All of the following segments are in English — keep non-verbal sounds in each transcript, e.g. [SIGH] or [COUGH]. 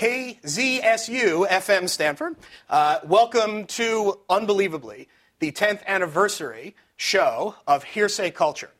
KZSU FM Stanford. Uh, welcome to, unbelievably, the 10th anniversary show of Hearsay Culture.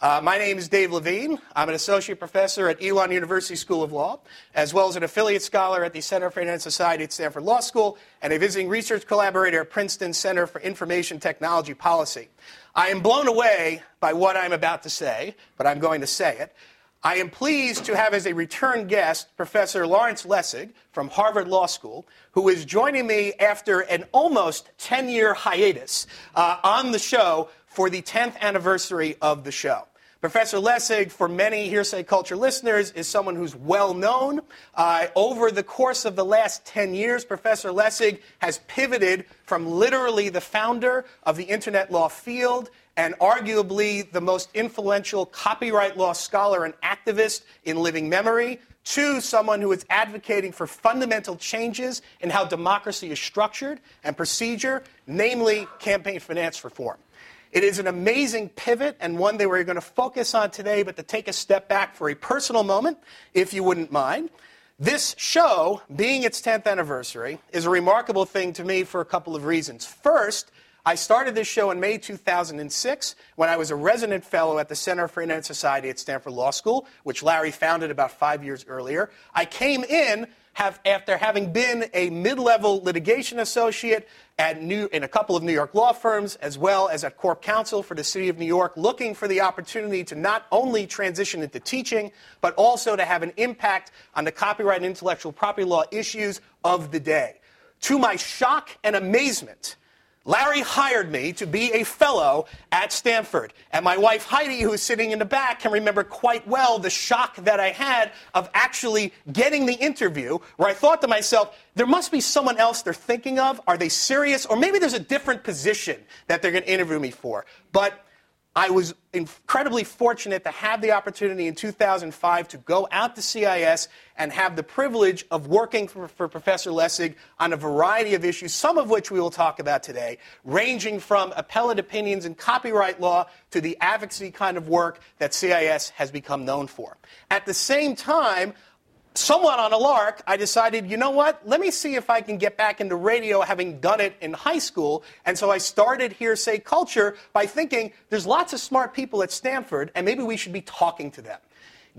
Uh, my name is Dave Levine. I'm an associate professor at Elon University School of Law, as well as an affiliate scholar at the Center for Internet Society at Stanford Law School, and a visiting research collaborator at Princeton Center for Information Technology Policy. I am blown away by what I'm about to say, but I'm going to say it. I am pleased to have as a return guest Professor Lawrence Lessig from Harvard Law School, who is joining me after an almost 10 year hiatus uh, on the show for the 10th anniversary of the show. Professor Lessig, for many hearsay culture listeners, is someone who's well known. Uh, over the course of the last 10 years, Professor Lessig has pivoted from literally the founder of the internet law field and arguably the most influential copyright law scholar and activist in living memory to someone who is advocating for fundamental changes in how democracy is structured and procedure, namely campaign finance reform. It is an amazing pivot and one that we're going to focus on today, but to take a step back for a personal moment, if you wouldn't mind. This show, being its 10th anniversary, is a remarkable thing to me for a couple of reasons. First, I started this show in May 2006 when I was a resident fellow at the Center for Internet Society at Stanford Law School, which Larry founded about five years earlier. I came in have, after having been a mid-level litigation associate at New, in a couple of New York law firms, as well as at Corp Counsel for the City of New York, looking for the opportunity to not only transition into teaching, but also to have an impact on the copyright and intellectual property law issues of the day. To my shock and amazement, Larry hired me to be a fellow at Stanford. And my wife Heidi, who is sitting in the back, can remember quite well the shock that I had of actually getting the interview, where I thought to myself, there must be someone else they're thinking of. Are they serious? Or maybe there's a different position that they're going to interview me for. But I was incredibly fortunate to have the opportunity in 2005 to go out to CIS and have the privilege of working for, for, Professor Lessig on a variety of issues, some of which we will talk about today, ranging from appellate opinions in copyright law to the advocacy kind of work that CIS has become known for. At the same time, somewhat on a lark, I decided, you know what? Let me see if I can get back into radio having done it in high school. And so I started Hearsay Culture by thinking there's lots of smart people at Stanford, and maybe we should be talking to them.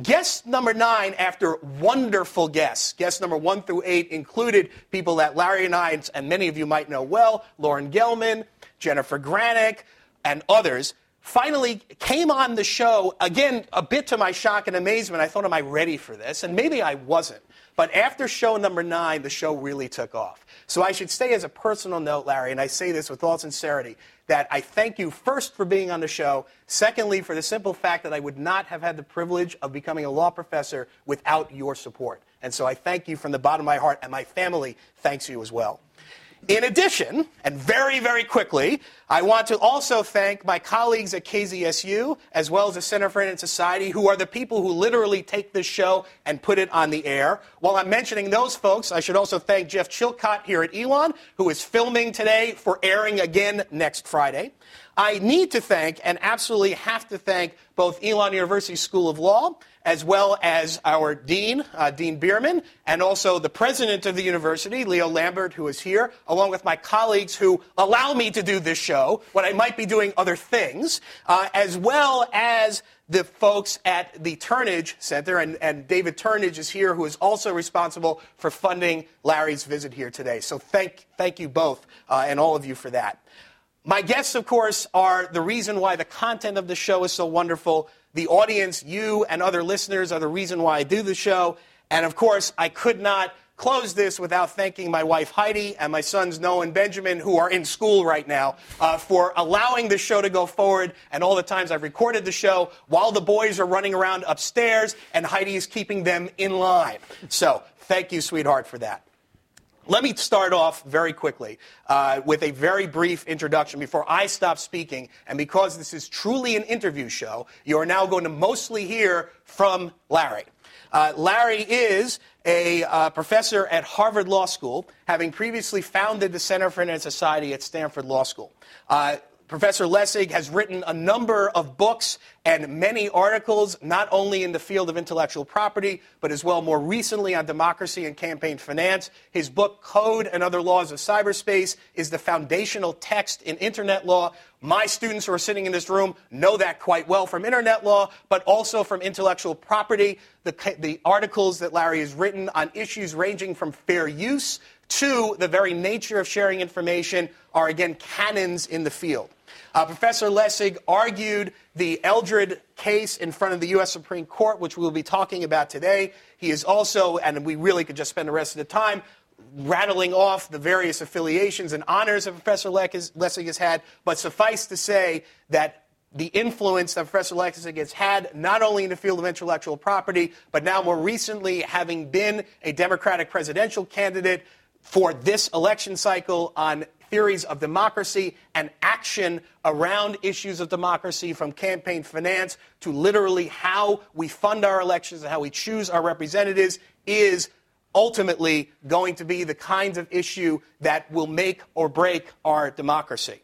Guest number nine, after wonderful guests, guest number one through eight included people that Larry and I, and many of you might know well, Lauren Gelman, Jennifer Granick, and others finally came on the show, again, a bit to my shock and amazement. I thought, am I ready for this? And maybe I wasn't. But after show number nine, the show really took off. So I should say, as a personal note, Larry, and I say this with all sincerity, that I thank you first for being on the show. Secondly, for the simple fact that I would not have had the privilege of becoming a law professor without your support. And so I thank you from the bottom of my heart, and my family thanks you as well. In addition, and very, very quickly, I want to also thank my colleagues at KZSU, as well as the Center for Internet Society, who are the people who literally take this show and put it on the air. While I'm mentioning those folks, I should also thank Jeff Chilcott here at Elon, who is filming today for airing again next Friday. I need to thank and absolutely have to thank both Elon University School of Law as well as our dean, uh, Dean Bierman, and also the president of the university, Leo Lambert, who is here, along with my colleagues who allow me to do this show when I might be doing other things, uh, as well as the folks at the Turnage Center, and, and, David Turnage is here, who is also responsible for funding Larry's visit here today. So thank, thank you both uh, and all of you for that. My guests, of course, are the reason why the content of the show is so wonderful. The audience, you and other listeners, are the reason why I do the show. And of course, I could not close this without thanking my wife Heidi and my sons Noah and Benjamin, who are in school right now, uh, for allowing the show to go forward and all the times I've recorded the show while the boys are running around upstairs and Heidi is keeping them in line. So thank you, sweetheart, for that. Let me start off very quickly uh, with a very brief introduction before I stop speaking. And because this is truly an interview show, you are now going to mostly hear from Larry. Uh, Larry is a uh, professor at Harvard Law School, having previously founded the Center for Internet Society at Stanford Law School. Uh, Professor Lessig has written a number of books and many articles, not only in the field of intellectual property, but as well more recently on democracy and campaign finance. His book, Code and Other Laws of Cyberspace, is the foundational text in internet law. My students who are sitting in this room know that quite well from internet law, but also from intellectual property. The, the articles that Larry has written on issues ranging from fair use to the very nature of sharing information are, again, canons in the field. Uh, Professor Lessig argued the Eldred case in front of the U.S. Supreme Court, which we'll be talking about today. He is also, and we really could just spend the rest of the time, rattling off the various affiliations and honors that Professor Lessig has had, but suffice to say that the influence that Professor Lessig has had, not only in the field of intellectual property, but now more recently having been a Democratic presidential candidate for this election cycle on theories of democracy and action around issues of democracy, from campaign finance to literally how we fund our elections and how we choose our representatives, is ultimately going to be the kinds of issue that will make or break our democracy.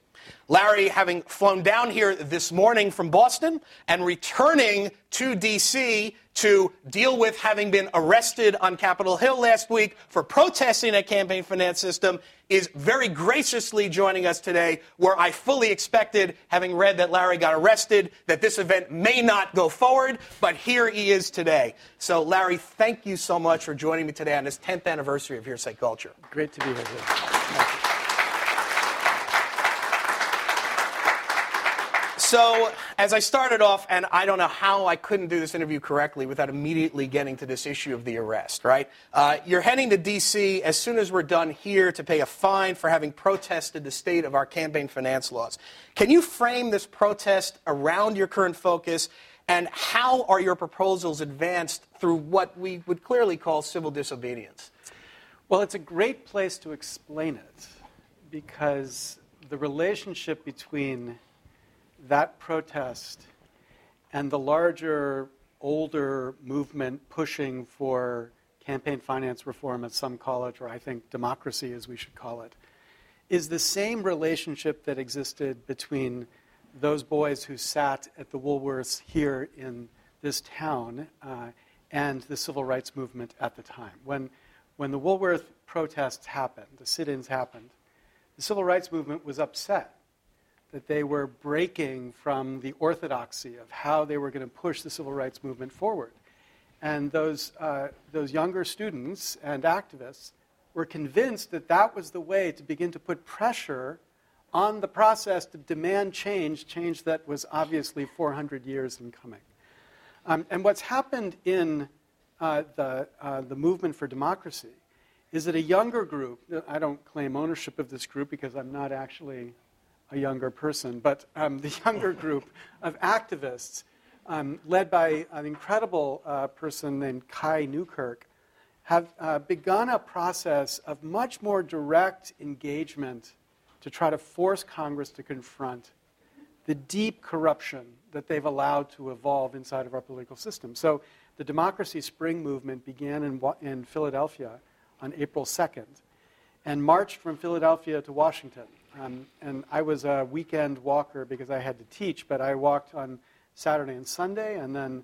Larry, having flown down here this morning from Boston and returning to D.C. to deal with having been arrested on Capitol Hill last week for protesting a campaign finance system, is very graciously joining us today, where I fully expected, having read that Larry got arrested, that this event may not go forward, but here he is today. So, Larry, thank you so much for joining me today on this 10th anniversary of Hearsay Culture. Great to be here. So, as I started off, and I don't know how I couldn't do this interview correctly without immediately getting to this issue of the arrest, right? Uh, you're heading to D.C. as soon as we're done here to pay a fine for having protested the state of our campaign finance laws. Can you frame this protest around your current focus, and how are your proposals advanced through what we would clearly call civil disobedience? Well, it's a great place to explain it because the relationship between that protest and the larger, older movement pushing for campaign finance reform, as some call it, or I think democracy, as we should call it, is the same relationship that existed between those boys who sat at the Woolworths here in this town uh, and the civil rights movement at the time. When, when the Woolworth protests happened, the sit ins happened, the civil rights movement was upset that they were breaking from the orthodoxy of how they were going to push the civil rights movement forward. And those, uh, those younger students and activists were convinced that that was the way to begin to put pressure on the process to demand change, change that was obviously 400 years in coming. Um, and what's happened in uh, the, uh, the movement for democracy is that a younger group, I don't claim ownership of this group because I'm not actually a younger person, but um, the [LAUGHS] younger group of activists, um, led by an incredible uh, person named Kai Newkirk, have uh, begun a process of much more direct engagement to try to force Congress to confront the deep corruption that they've allowed to evolve inside of our political system. So, the Democracy Spring movement began in, in Philadelphia on April 2nd and marched from Philadelphia to Washington um, and I was a weekend walker because I had to teach, but I walked on Saturday and Sunday and then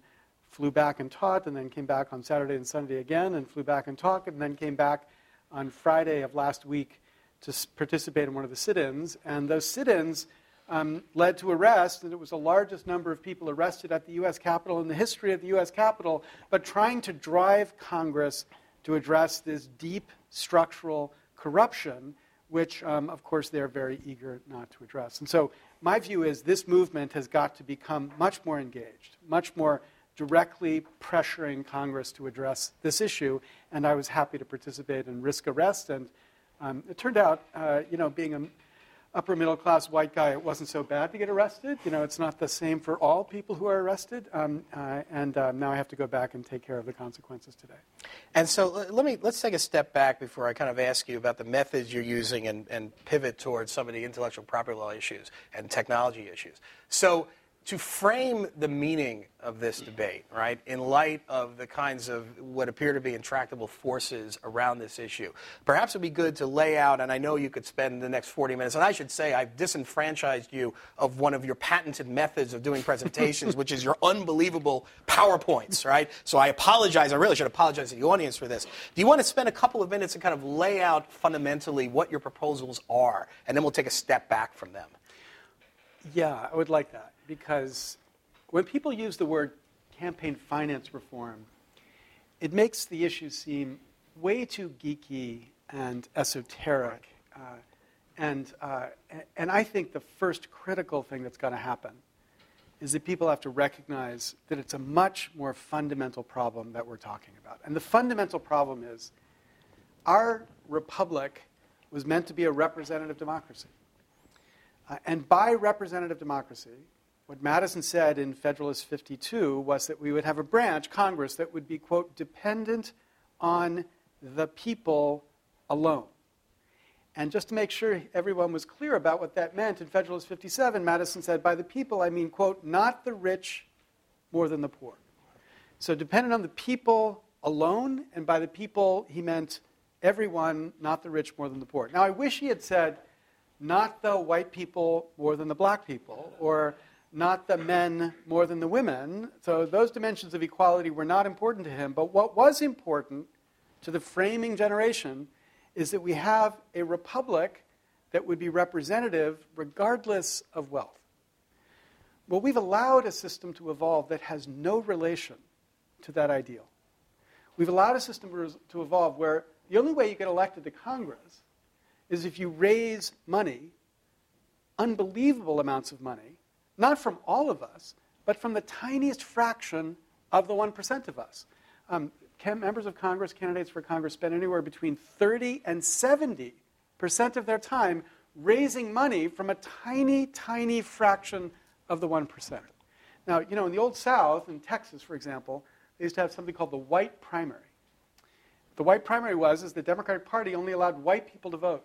flew back and taught and then came back on Saturday and Sunday again and flew back and taught and then came back on Friday of last week to participate in one of the sit ins. And those sit ins um, led to arrest, and it was the largest number of people arrested at the U.S. Capitol in the history of the U.S. Capitol, but trying to drive Congress to address this deep structural corruption which, um, of course, they're very eager not to address. And so, my view is this movement has got to become much more engaged, much more directly pressuring Congress to address this issue. And I was happy to participate in risk arrest. And um, it turned out, uh, you know, being a upper middle class white guy, it wasn't so bad to get arrested. You know, it's not the same for all people who are arrested. Um, uh, and uh, now I have to go back and take care of the consequences today. And so let me let's take a step back before I kind of ask you about the methods you're using and, and pivot towards some of the intellectual property law issues and technology issues. So to frame the meaning of this debate, right, in light of the kinds of what appear to be intractable forces around this issue, perhaps it would be good to lay out, and I know you could spend the next 40 minutes, and I should say I've disenfranchised you of one of your patented methods of doing presentations, [LAUGHS] which is your unbelievable PowerPoints, right? So I apologize. I really should apologize to the audience for this. Do you want to spend a couple of minutes and kind of lay out fundamentally what your proposals are, and then we'll take a step back from them? Yeah, I would like that because when people use the word campaign finance reform, it makes the issue seem way too geeky and esoteric. Uh, and, uh, and I think the first critical thing that's going to happen is that people have to recognize that it's a much more fundamental problem that we're talking about. And the fundamental problem is our republic was meant to be a representative democracy. Uh, and by representative democracy, what Madison said in Federalist 52 was that we would have a branch, Congress, that would be, quote, dependent on the people alone. And just to make sure everyone was clear about what that meant, in Federalist 57, Madison said, by the people, I mean, quote, not the rich more than the poor. So dependent on the people alone, and by the people, he meant everyone, not the rich more than the poor. Now, I wish he had said, not the white people more than the black people, or not the men more than the women. So those dimensions of equality were not important to him. But what was important to the framing generation is that we have a republic that would be representative regardless of wealth. Well, we've allowed a system to evolve that has no relation to that ideal. We've allowed a system to evolve where the only way you get elected to Congress is if you raise money, unbelievable amounts of money, not from all of us, but from the tiniest fraction of the 1% of us. Um, members of Congress, candidates for Congress, spend anywhere between 30 and 70 percent of their time raising money from a tiny, tiny fraction of the 1%. Now, you know, in the Old South, in Texas, for example, they used to have something called the white primary. The white primary was is the Democratic Party only allowed white people to vote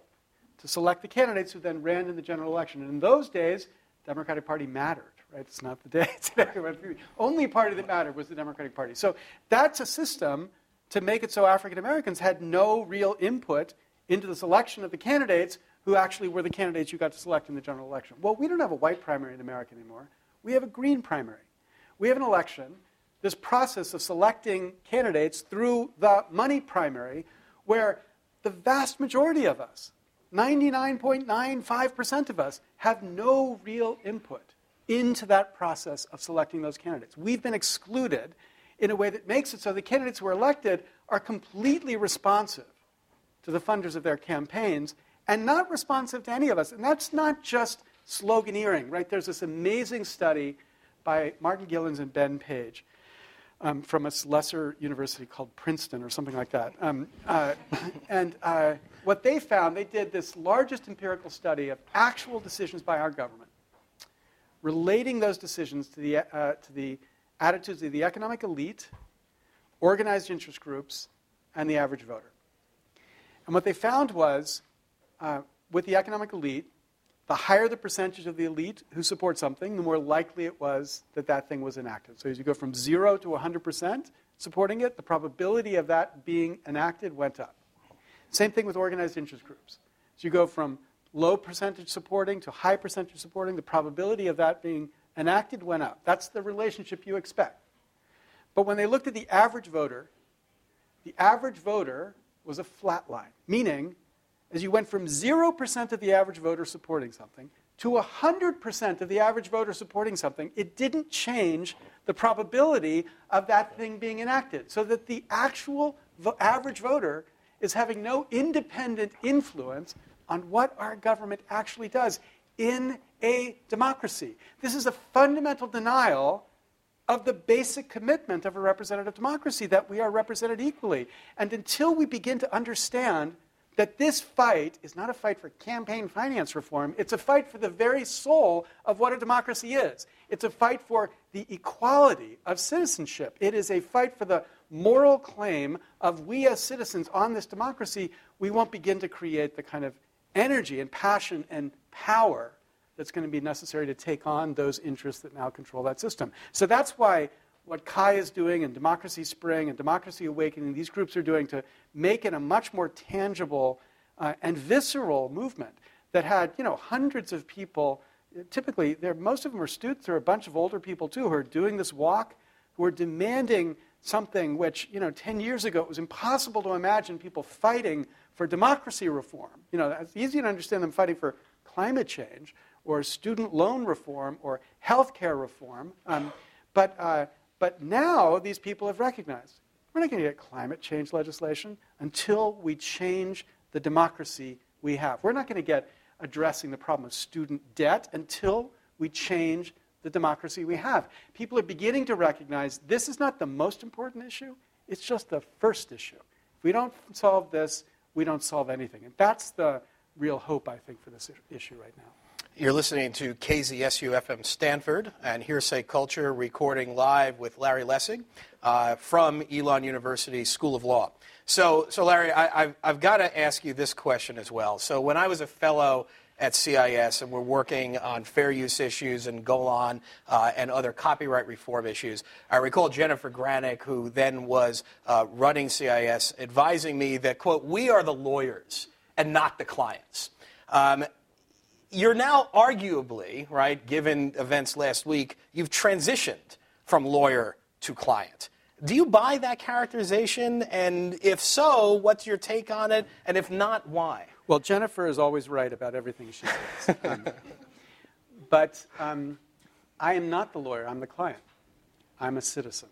to select the candidates who then ran in the general election. And in those days, Democratic Party mattered, right? It's not the [LAUGHS] day today. the only party that mattered was the Democratic Party. So that's a system to make it so African Americans had no real input into the selection of the candidates who actually were the candidates you got to select in the general election. Well, we don't have a white primary in America anymore. We have a green primary. We have an election, this process of selecting candidates through the money primary, where the vast majority of us, 99.95% of us have no real input into that process of selecting those candidates. We've been excluded in a way that makes it so the candidates who are elected are completely responsive to the funders of their campaigns and not responsive to any of us. And that's not just sloganeering, right? There's this amazing study by Martin Gilens and Ben Page um, from a lesser university called Princeton or something like that. Um, uh, [LAUGHS] and uh, what they found, they did this largest empirical study of actual decisions by our government, relating those decisions to the, uh, to the attitudes of the economic elite, organized interest groups, and the average voter. And what they found was, uh, with the economic elite, the higher the percentage of the elite who support something, the more likely it was that that thing was enacted. So as you go from zero to 100% supporting it, the probability of that being enacted went up. Same thing with organized interest groups. As you go from low percentage supporting to high percentage supporting, the probability of that being enacted went up. That's the relationship you expect. But when they looked at the average voter, the average voter was a flat line, meaning as you went from 0% of the average voter supporting something to 100% of the average voter supporting something, it didn't change the probability of that thing being enacted. So that the actual vo- average voter is having no independent influence on what our government actually does in a democracy. This is a fundamental denial of the basic commitment of a representative democracy that we are represented equally. And until we begin to understand that this fight is not a fight for campaign finance reform, it's a fight for the very soul of what a democracy is. It's a fight for the equality of citizenship. It is a fight for the moral claim of we as citizens on this democracy, we won't begin to create the kind of energy and passion and power that's going to be necessary to take on those interests that now control that system. So that's why what Kai is doing and Democracy Spring and Democracy Awakening, these groups are doing to make it a much more tangible uh, and visceral movement that had, you know, hundreds of people. Typically, most of them are students or a bunch of older people too who are doing this walk, who are demanding something which, you know, 10 years ago it was impossible to imagine people fighting for democracy reform. You know, it's easy to understand them fighting for climate change or student loan reform or health care reform. Um, but, uh, but now these people have recognized we're not going to get climate change legislation until we change the democracy we have. We're not going to get addressing the problem of student debt until we change the democracy we have. People are beginning to recognize this is not the most important issue, it's just the first issue. If we don't solve this, we don't solve anything. And that's the real hope, I think, for this issue right now. You're listening to KZSU FM Stanford and Hearsay Culture, recording live with Larry Lessig uh, from Elon University School of Law. So, so Larry, I, I've, I've got to ask you this question as well. So, when I was a fellow at CIS and we're working on fair use issues and Golan uh, and other copyright reform issues. I recall Jennifer Granick, who then was uh, running CIS, advising me that, quote, we are the lawyers and not the clients. Um, you're now arguably, right, given events last week, you've transitioned from lawyer to client. Do you buy that characterization? And if so, what's your take on it? And if not, why? Well, Jennifer is always right about everything she says. [LAUGHS] um, but um, I am not the lawyer, I'm the client. I'm a citizen.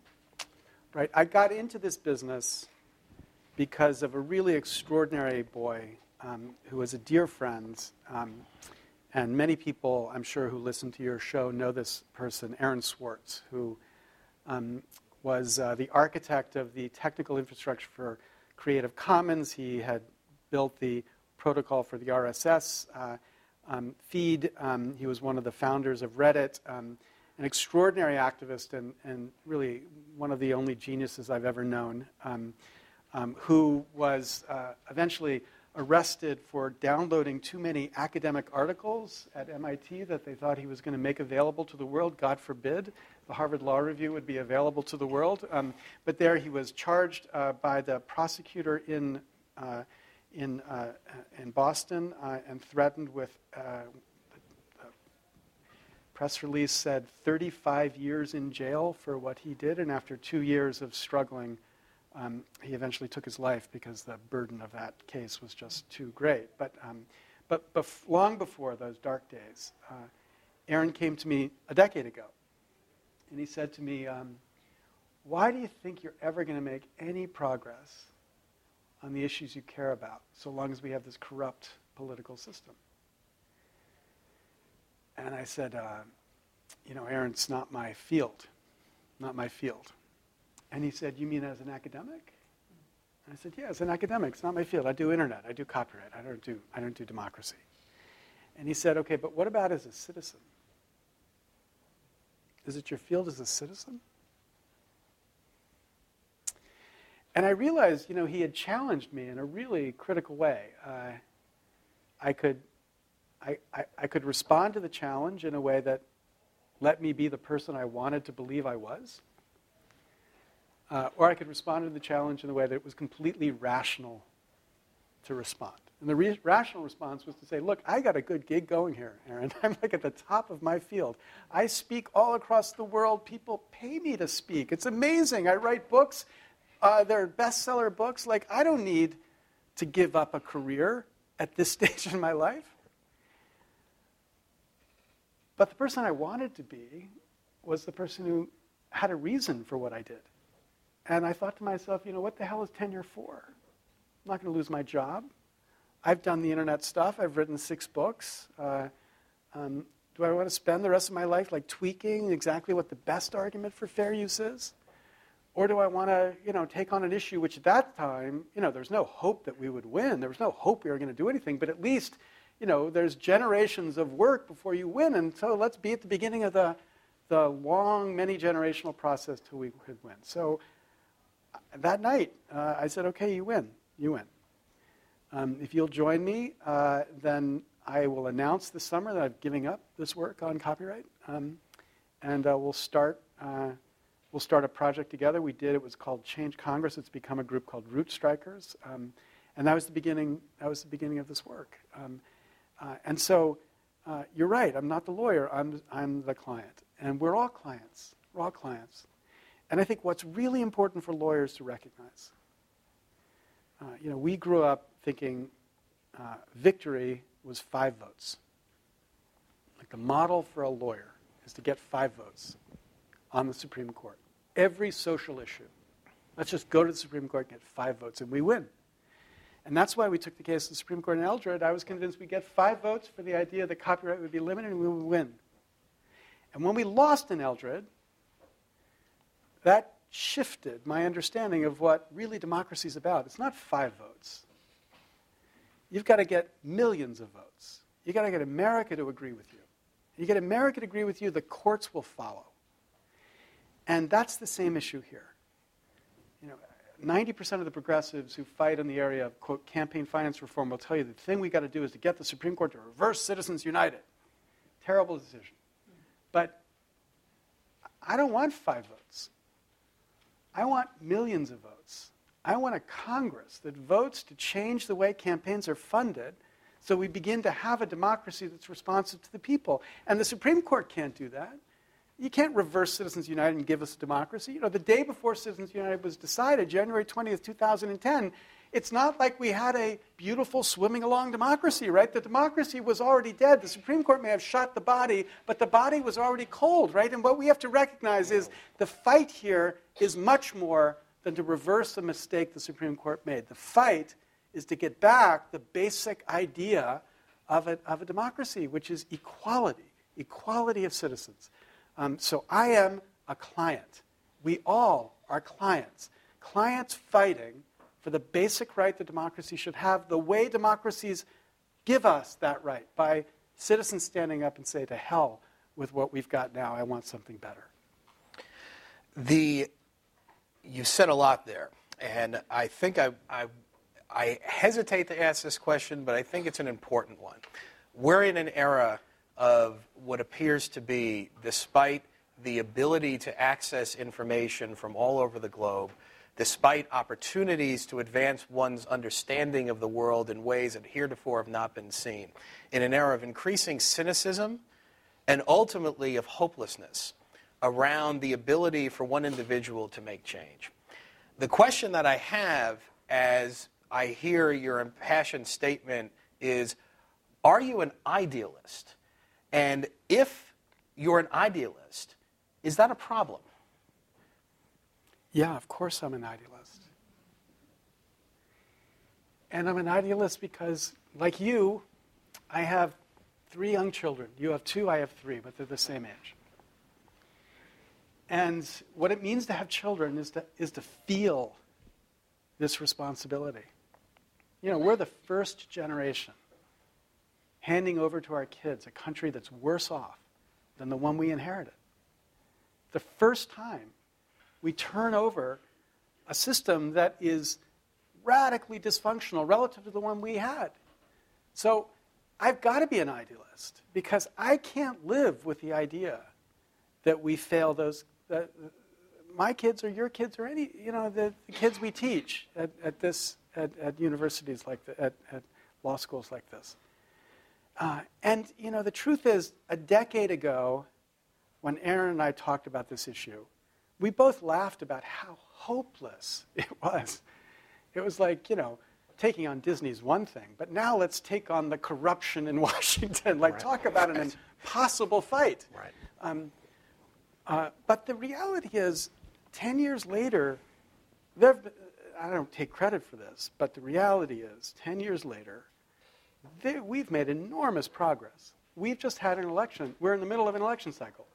Right? I got into this business because of a really extraordinary boy um, who was a dear friend um, and many people, I'm sure, who listen to your show know this person, Aaron Swartz, who um, was uh, the architect of the technical infrastructure for Creative Commons. He had built the protocol for the RSS uh, um, feed. Um, he was one of the founders of Reddit, um, an extraordinary activist, and, and really one of the only geniuses I've ever known, um, um, who was uh, eventually arrested for downloading too many academic articles at MIT that they thought he was going to make available to the world. God forbid the Harvard Law Review would be available to the world. Um, but there he was charged uh, by the prosecutor in, uh, in, uh, in Boston uh, and threatened with. Uh, press release said 35 years in jail for what he did, and after two years of struggling, um, he eventually took his life because the burden of that case was just too great. But, um, but bef- long before those dark days, uh, Aaron came to me a decade ago, and he said to me, um, Why do you think you're ever going to make any progress on the issues you care about so long as we have this corrupt political system? And I said, uh, You know, Aaron, it's not my field, not my field. And he said, You mean as an academic? And I said, Yeah, as an academic. It's not my field. I do internet. I do copyright. I don't do, I don't do democracy. And he said, Okay, but what about as a citizen? Is it your field as a citizen? And I realized, you know, he had challenged me in a really critical way. Uh, I could, I, I, I could respond to the challenge in a way that let me be the person I wanted to believe I was. Uh, or I could respond to the challenge in a way that it was completely rational to respond. And the re- rational response was to say, look, I got a good gig going here, Aaron. [LAUGHS] I'm like at the top of my field. I speak all across the world. People pay me to speak. It's amazing. I write books. Uh, they're bestseller books. Like, I don't need to give up a career at this [LAUGHS] stage in my life. But the person I wanted to be was the person who had a reason for what I did. And I thought to myself, you know, what the hell is tenure for? I'm not going to lose my job. I've done the internet stuff. I've written six books. Uh, um, do I want to spend the rest of my life like tweaking exactly what the best argument for fair use is? Or do I want to, you know, take on an issue which at that time, you know, there's no hope that we would win. There was no hope we were going to do anything. But at least, you know, there's generations of work before you win. And so let's be at the beginning of the, the long, many generational process till we could win. So that night, uh, I said, okay, you win. You win. Um, if you'll join me, uh, then I will announce this summer that I'm giving up this work on copyright, um, and uh, we'll start. Uh, we'll start a project together. We did. It was called Change Congress. It's become a group called Rootstrikers, um, and that was the beginning. That was the beginning of this work. Um, uh, and so, uh, you're right. I'm not the lawyer. I'm I'm the client, and we're all clients. We're all clients. And I think what's really important for lawyers to recognize. Uh, you know, we grew up thinking uh, victory was five votes. Like the model for a lawyer is to get five votes on the Supreme Court. Every social issue. Let's just go to the Supreme Court and get five votes, and we win. And that's why we took the case to the Supreme Court in Eldred. I was convinced we'd get five votes for the idea that copyright would be limited and we would win. And when we lost in Eldred, that shifted my understanding of what really democracy is about. It's not five votes. You've got to get millions of votes. You've got to get America to agree with you. You get America to agree with you, the courts will follow. And that's the same issue here. You know, 90% of the progressives who fight in the area of, quote, campaign finance reform will tell you the thing we've got to do is to get the Supreme Court to reverse Citizens United. Terrible decision. But I don't want five votes. I want millions of votes. I want a Congress that votes to change the way campaigns are funded so we begin to have a democracy that's responsive to the people. And the Supreme Court can't do that. You can't reverse Citizens United and give us democracy. You know, the day before Citizens United was decided, January 20th, 2010, it's not like we had a beautiful swimming along democracy, right? The democracy was already dead. The Supreme Court may have shot the body, but the body was already cold, right? And what we have to recognize is the fight here is much more than to reverse the mistake the Supreme Court made. The fight is to get back the basic idea of a, of a democracy, which is equality, equality of citizens. Um, so I am a client. We all are clients. Clients fighting for the basic right that democracy should have, the way democracies give us that right, by citizens standing up and say, to hell with what we've got now, I want something better. The, you said a lot there, and I think I, I, I hesitate to ask this question, but I think it's an important one. We're in an era of what appears to be, despite the ability to access information from all over the globe, despite opportunities to advance one's understanding of the world in ways that heretofore have not been seen, in an era of increasing cynicism and ultimately of hopelessness around the ability for one individual to make change. The question that I have as I hear your impassioned statement is Are you an idealist? And if you're an idealist, is that a problem? Yeah, of course I'm an idealist. And I'm an idealist because, like you, I have three young children. You have two, I have three, but they're the same age. And what it means to have children is to, is to feel this responsibility. You know, we're the first generation handing over to our kids a country that's worse off than the one we inherited. The first time we turn over a system that is radically dysfunctional relative to the one we had. So I've got to be an idealist because I can't live with the idea that we fail those. That my kids or your kids or any you know the, the kids we teach at, at this at, at, universities like the, at, at law schools like this. Uh, and you know the truth is, a decade ago, when Aaron and I talked about this issue, we both laughed about how hopeless [LAUGHS] it was. It was like, you know, taking on Disney's one thing, but now let's take on the corruption in [LAUGHS] Washington. Like, right. talk about an impossible fight. Right. Um, uh, but the reality is, 10 years later, I don't take credit for this, but the reality is, 10 years later, they, we've made enormous progress. We've just had an election. We're in the middle of an election cycle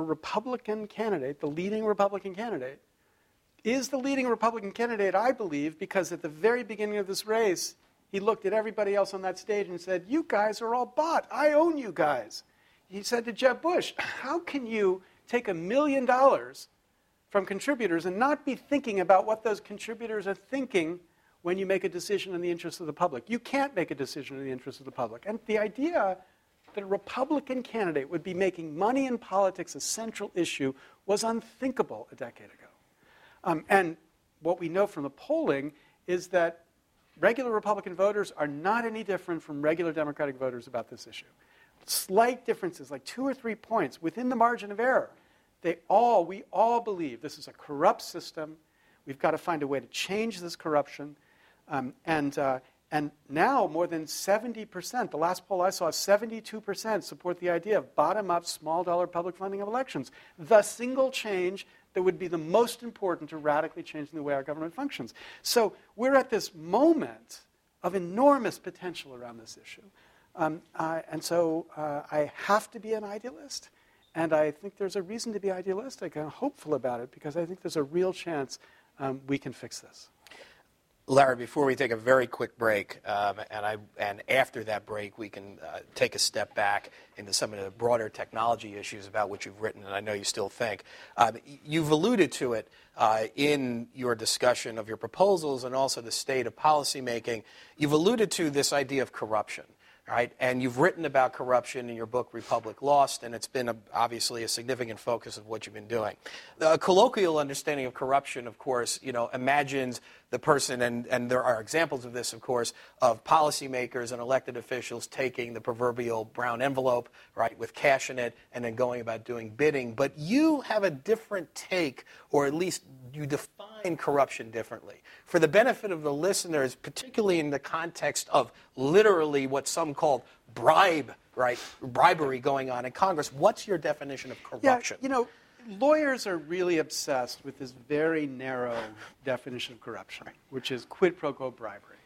Republican candidate, the leading Republican candidate, is the leading Republican candidate, I believe, because at the very beginning of this race, he looked at everybody else on that stage and said, You guys are all bought. I own you guys. He said to Jeb Bush, How can you take a million dollars from contributors and not be thinking about what those contributors are thinking when you make a decision in the interest of the public. You can't make a decision in the interest of the public. And the idea that a Republican candidate would be making money in politics a central issue was unthinkable a decade ago. Um, and what we know from the polling is that regular Republican voters are not any different from regular Democratic voters about this issue. Slight differences, like two or three points within the margin of error. They all, we all believe this is a corrupt system. We've got to find a way to change this corruption. Um, and, uh, and now more than 70%, the last poll I saw, 72% support the idea of bottom up, small dollar public funding of elections. The single change that would be the most important to radically changing the way our government functions. So we're at this moment of enormous potential around this issue. Um, uh, and so uh, I have to be an idealist. And I think there's a reason to be idealistic and hopeful about it because I think there's a real chance um, we can fix this. Larry, before we take a very quick break, um, and, after that break, we can uh, take a step back into some of the broader technology issues about which you've written, and I know you still think. Um, you've alluded to it uh, in your discussion of your proposals and also the state of policymaking. You've alluded to this idea of corruption right? And you've written about corruption in your book, Republic Lost, and it's been a, obviously a significant focus of what you've been doing. The colloquial understanding of corruption, of course, you know, imagines the person, and, and there are examples of this, of course, of policymakers and elected officials taking the proverbial brown envelope, right, with cash in it, and then going about doing bidding. But you have a different take, or at least you define corruption differently. For the benefit of the listeners, particularly in the context of literally what some call bribe, right, bribery going on in Congress, what's your definition of corruption? Yeah, you know, lawyers are really obsessed with this very narrow definition of corruption, which is quid pro quo bribery.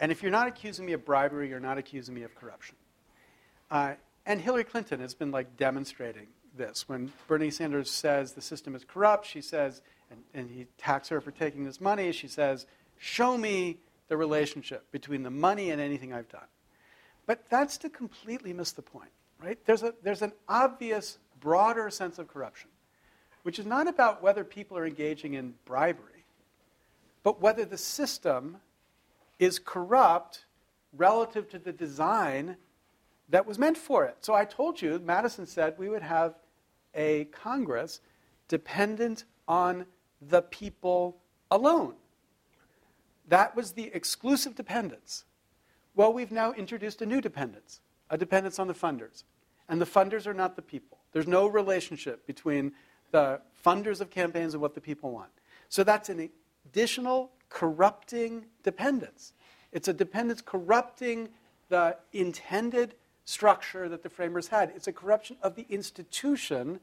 And if you're not accusing me of bribery, you're not accusing me of corruption. Uh, and Hillary Clinton has been like demonstrating this. When Bernie Sanders says the system is corrupt, she says, and, and he attacks her for taking this money, she says, show me the relationship between the money and anything I've done. But that's to completely miss the point, right? There's, a, there's an obvious broader sense of corruption, which is not about whether people are engaging in bribery, but whether the system is corrupt relative to the design that was meant for it. So I told you, Madison said we would have a Congress dependent on the people alone. That was the exclusive dependence. Well, we've now introduced a new dependence, a dependence on the funders. And the funders are not the people. There's no relationship between the funders of campaigns and what the people want. So that's an additional corrupting dependence. It's a dependence corrupting the intended structure that the framers had. It's a corruption of the institution,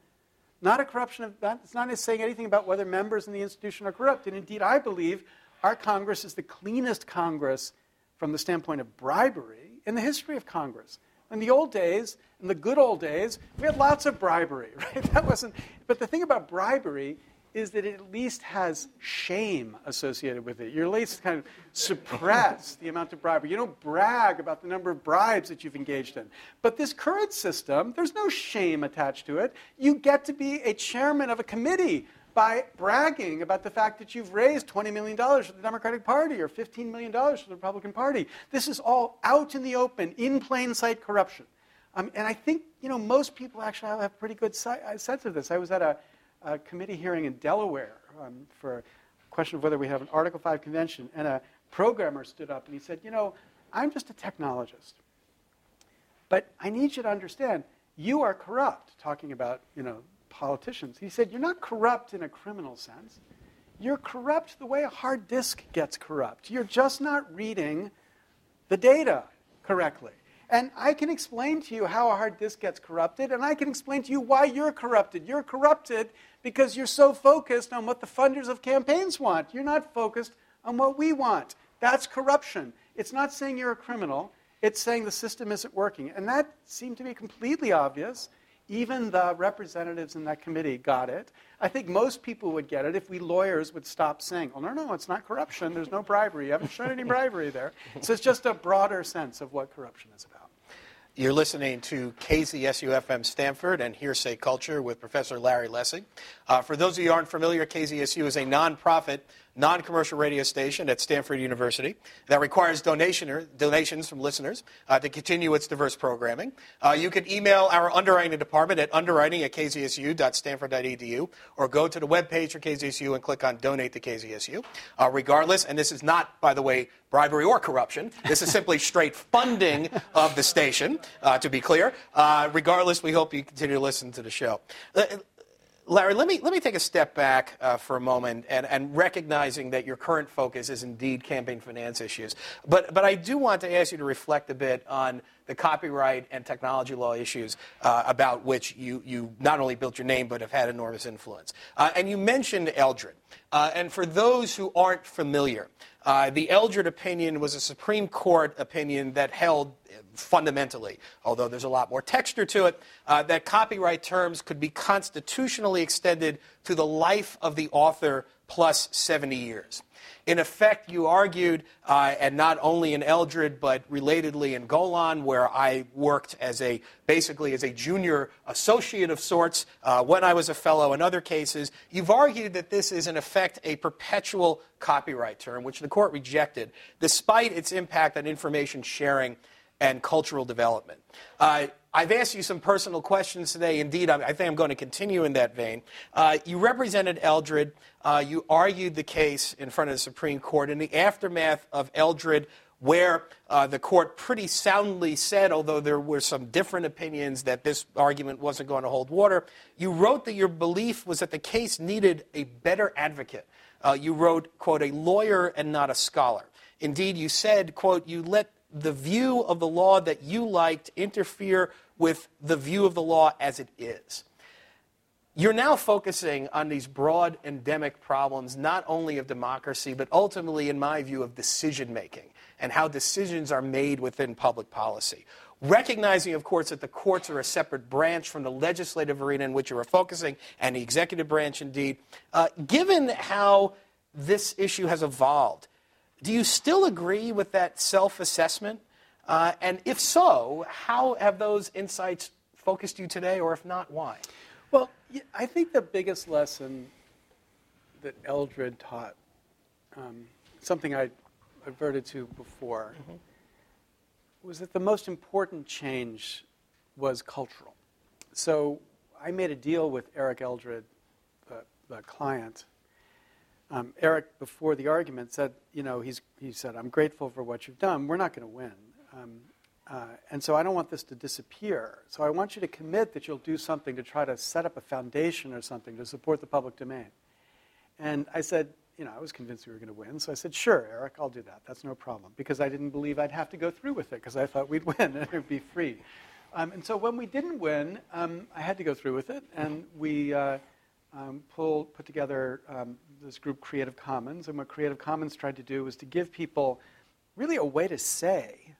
not a corruption of that. It's not saying anything about whether members in the institution are corrupt. And indeed, I believe our Congress is the cleanest Congress from the standpoint of bribery in the history of Congress. In the old days, in the good old days, we had lots of bribery, [LAUGHS] right? That wasn't. But the thing about bribery is that it at least has shame associated with it. You're at least kind of suppress the amount of bribery. You don't brag about the number of bribes that you've engaged in. But this current system, there's no shame attached to it. You get to be a chairman of a committee by bragging about the fact that you've raised $20 million for the Democratic Party or $15 million for the Republican Party. This is all out in the open, in plain sight corruption. Um, and I think you know, most people actually have a pretty good uh, sense of this. I was at a, a committee hearing in Delaware um, for a question of whether we have an Article 5 convention, and a programmer stood up and he said, You know, I'm just a technologist. But I need you to understand, you are corrupt, talking about, you know, politicians. He said, You're not corrupt in a criminal sense. You're corrupt the way a hard disk gets corrupt. You're just not reading the data correctly. And I can explain to you how a hard disk gets corrupted, and I can explain to you why you're corrupted. You're corrupted because you're so focused on what the funders of campaigns want. You're not focused on what we want. That's corruption. It's not saying you're a criminal, it's saying the system isn't working. And that seemed to be completely obvious even the representatives in that committee got it. I think most people would get it if we lawyers would stop saying, well, no, no, it's not corruption. There's no bribery. You haven't shown any bribery there. So it's just a broader sense of what corruption is about. You're listening to KZSU-FM Stanford and Hearsay Culture with Professor Larry Lessig. Uh, for those of you who aren't familiar, KZSU is a nonprofit non commercial radio station at Stanford University that requires donation donations from listeners uh, to continue its diverse programming. Uh, you can email our underwriting department at underwriting at kzsu.stanford.edu or go to the webpage for KZSU and click on Donate to KZSU. Uh, regardless, and this is not, by the way, bribery or corruption. This is simply straight funding of the station, uh, to be clear. Uh, regardless, we hope you continue to listen to the show. Larry, let me, let me take a step back uh, for a moment and, and recognizing that your current focus is indeed campaign finance issues. But, but I do want to ask you to reflect a bit on the copyright and technology law issues uh, about which you, you not only built your name but have had enormous influence. Uh, and you mentioned Eldred. Uh, and for those who aren't familiar, uh, the Eldred opinion was a Supreme Court opinion that held fundamentally, although there's a lot more texture to it, uh, that copyright terms could be constitutionally extended to the life of the author plus 70 years. In effect, you argued, uh, and not only in Eldred, but relatedly in Golan, where I worked as a basically as a junior associate of sorts uh, when I was a fellow. In other cases, you've argued that this is in effect a perpetual copyright term, which the court rejected, despite its impact on information sharing and cultural development. Uh, I've asked you some personal questions today. Indeed, I, I think I'm going to continue in that vein. Uh, you represented Eldred. Uh, you argued the case in front of the Supreme Court. In the aftermath of Eldred, where uh, the court pretty soundly said, although there were some different opinions, that this argument wasn't going to hold water, you wrote that your belief was that the case needed a better advocate. Uh, you wrote, quote, a lawyer and not a scholar. Indeed, you said, quote, you let the view of the law that you liked interfere with the view of the law as it is. You're now focusing on these broad endemic problems, not only of democracy, but ultimately, in my view, of decision making and how decisions are made within public policy. Recognizing, of course, that the courts are a separate branch from the legislative arena in which you are focusing, and the executive branch indeed. Uh, given how this issue has evolved, do you still agree with that self assessment? Uh, and if so, how have those insights focused you today, or if not, why? Well, I think the biggest lesson that Eldred taught, um, something I adverted to before, mm-hmm. was that the most important change was cultural. So I made a deal with Eric Eldred, the, the client, um, Eric, before the argument, said, you know, he's, he said, I'm grateful for what you've done. We're not going to win. Um, uh, and so I don't want this to disappear. So I want you to commit that you'll do something to try to set up a foundation or something to support the public domain. And I said, you know, I was convinced we were going to win. So I said, sure, Eric, I'll do that. That's no problem. Because I didn't believe I'd have to go through with it because I thought we'd [LAUGHS] win and it would be free. Um, and so when we didn't win, um, I had to go through with it. And we uh, um, pull, put together um, this group Creative Commons. And what Creative Commons tried to do was to give people really a way to say,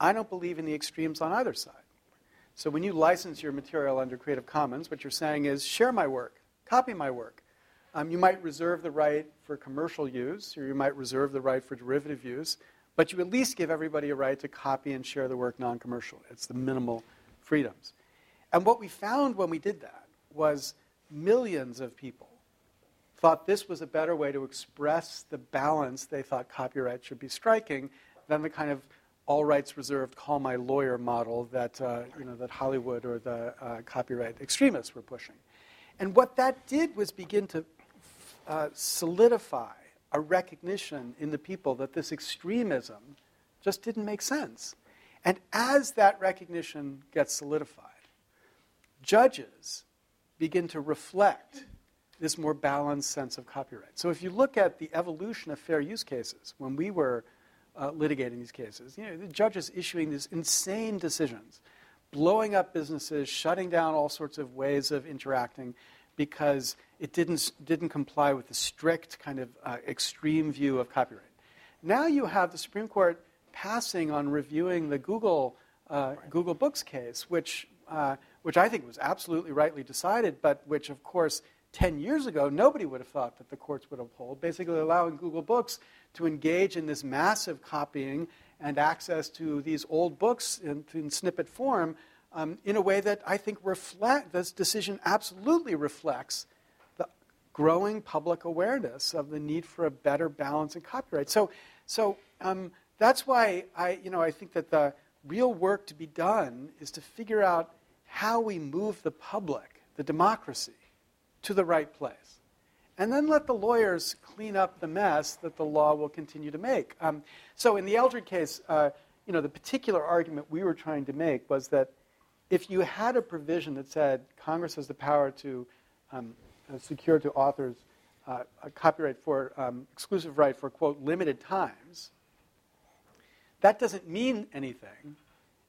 I don't believe in the extremes on either side. So when you license your material under Creative Commons, what you're saying is share my work, copy my work. Um, you might reserve the right for commercial use, or you might reserve the right for derivative use, but you at least give everybody a right to copy and share the work non commercial. It's the minimal freedoms. And what we found when we did that was millions of people thought this was a better way to express the balance they thought copyright should be striking than the kind of all rights reserved, call my lawyer model that, uh, you know, that Hollywood or the uh, copyright extremists were pushing. And what that did was begin to uh, solidify a recognition in the people that this extremism just didn't make sense. And as that recognition gets solidified, judges begin to reflect this more balanced sense of copyright. So if you look at the evolution of fair use cases, when we were uh, litigating these cases, you know, the judges issuing these insane decisions, blowing up businesses, shutting down all sorts of ways of interacting because it didn't, didn't comply with the strict kind of uh, extreme view of copyright. Now you have the Supreme Court passing on reviewing the Google, uh, Google Books case, which, uh, which I think was absolutely rightly decided, but which, of course, 10 years ago, nobody would have thought that the courts would uphold, basically allowing Google Books to engage in this massive copying and access to these old books in, in snippet form um, in a way that I think reflect this decision absolutely reflects the growing public awareness of the need for a better balance in copyright. So, so um, that's why I, you know, I think that the real work to be done is to figure out how we move the public, the democracy, to the right place. And then let the lawyers clean up the mess that the law will continue to make. Um, so in the Eldred case, uh, you know, the particular argument we were trying to make was that if you had a provision that said Congress has the power to um, uh, secure to authors uh, a copyright for um, exclusive right for quote limited times, that doesn't mean anything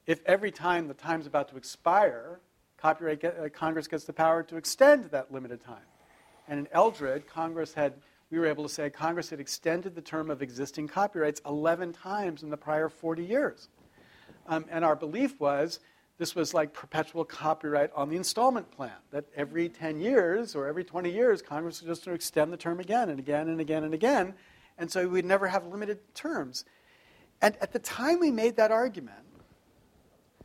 if every time the time's about to expire, copyright get, uh, Congress gets the power to extend that limited time. And in Eldred, Congress had we were able to say Congress had extended the term of existing copyrights 11 times in the prior 40 years. Um, and our belief was this was like perpetual copyright on the installment plan, that every 10 years or every 20 years, Congress was just going to extend the term again and again and again and again. And so we'd never have limited terms. And at the time we made that argument,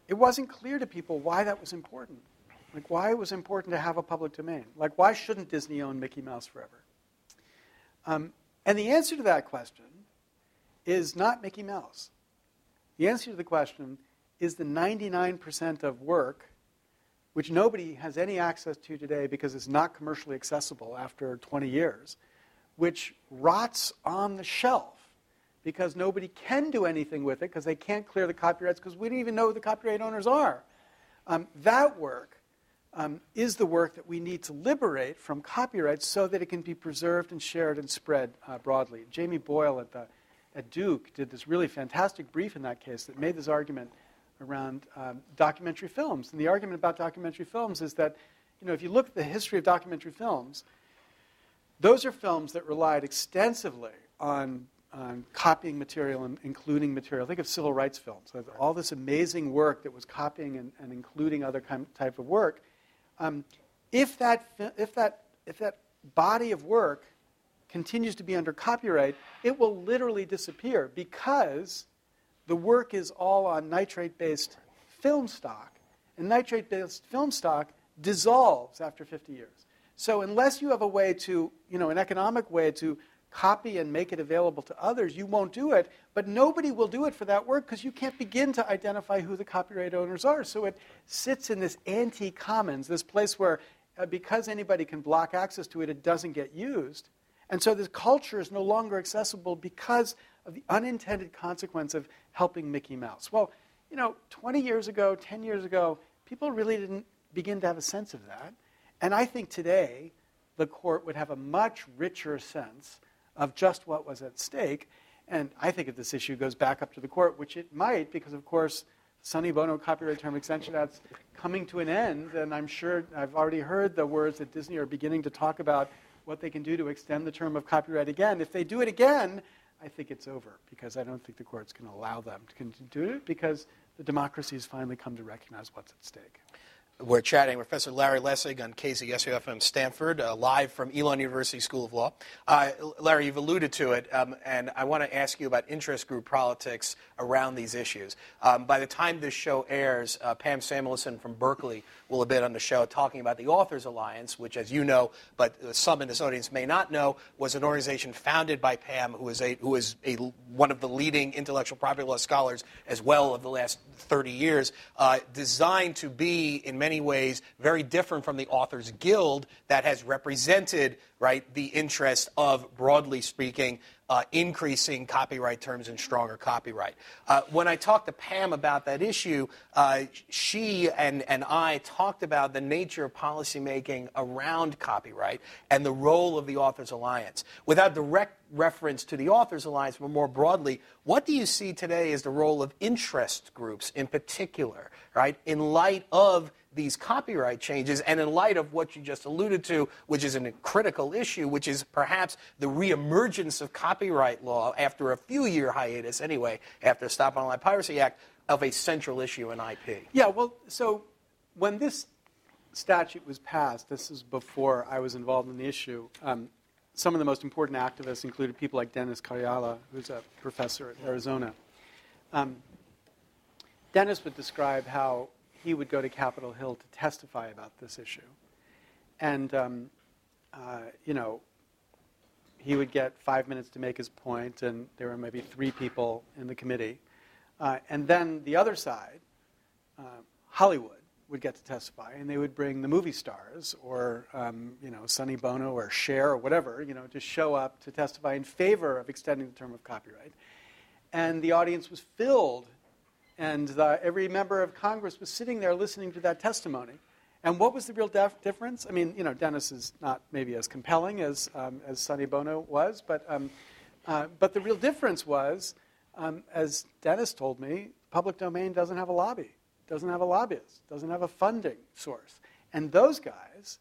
it wasn't clear to people why that was important. Like, why it was important to have a public domain. Like, why shouldn't Disney own Mickey Mouse forever? Um, and the answer to that question is not Mickey Mouse. The answer to the question is the 99% of work which nobody has any access to today because it's not commercially accessible after 20 years, which rots on the shelf because nobody can do anything with it because they can't clear the copyrights because we don't even know who the copyright owners are. Um, that work um, is the work that we need to liberate from copyright so that it can be preserved and shared and spread uh, broadly. Jamie Boyle at, the, at Duke did this really fantastic brief in that case that made this argument around um, documentary films. And the argument about documentary films is that, you know, if you look at the history of documentary films, those are films that relied extensively on, on copying material and including material. Think of civil rights films. All this amazing work that was copying and, and including other type of work. Um, if, that, if, that, if that body of work continues to be under copyright, it will literally disappear because the work is all on nitrate based film stock. And nitrate based film stock dissolves after 50 years. So, unless you have a way to, you know, an economic way to copy and make it available to others, you won't do it. But nobody will do it for that work because you can't begin to identify who the copyright owners are. So it sits in this anti commons, this place where uh, because anybody can block access to it, it doesn't get used. And so this culture is no longer accessible because of the unintended consequence of helping Mickey Mouse. Well, you know, 20 years ago, 10 years ago, people really didn't begin to have a sense of that. And I think today, the court would have a much richer sense of just what was at stake. And I think if this issue goes back up to the court, which it might, because of course, Sonny Bono Copyright Term Extension Act's coming to an end, and I'm sure I've already heard the words that Disney are beginning to talk about what they can do to extend the term of copyright again. If they do it again, I think it's over because I don't think the court's going to allow them to do it because the democracy has finally come to recognize what's at stake. We're chatting with Professor Larry Lessig on KZSU-FM Stanford, uh, live from Elon University School of Law. Uh, Larry, you've alluded to it, um, and I want to ask you about interest group politics around these issues. Um, by the time this show airs, uh, Pam Samuelson from Berkeley will have been on the show talking about the Authors Alliance, which, as you know, but some in this audience may not know, was an organization founded by Pam, who is, a, who is a, one of the leading intellectual property law scholars as well of the last 30 years, uh, designed to be, in many many ways very different from the Authors Guild that has represented right the interest of, broadly speaking, uh, increasing copyright terms and stronger copyright. Uh, when I talked to Pam about that issue, uh, she and, and I talked about the nature of policymaking around copyright and the role of the Authors Alliance. Without direct reference to the Authors Alliance, but more broadly, what do you see today as the role of interest groups in particular, right, in light of these copyright changes, and in light of what you just alluded to, which is a critical issue, which is perhaps the reemergence of copyright law after a few year hiatus, anyway, after the Stop Online Piracy Act, of a central issue in IP. Yeah, well, so when this statute was passed, this is before I was involved in the issue. Um, some of the most important activists included people like Dennis Karjala, who's a professor at Arizona. Um, Dennis would describe how he would go to Capitol Hill to testify about this issue. And um, uh, you know, he would get five minutes to make his point, and there were maybe three people in the committee. Uh, and then the other side, uh, Hollywood, would get to testify, and they would bring the movie stars or um, you know Sonny Bono or Cher or whatever, you know, to show up to testify in favor of extending the term of copyright. And the audience was filled, and every member of Congress was sitting there listening to that testimony. And what was the real def- difference? I mean, you know, Dennis is not maybe as compelling as, um, as Sonny Bono was, but, um, uh, but the real difference was, um, as Dennis told me, public domain doesn't have a lobby, doesn't have a lobbyist, doesn't have a funding source. And those guys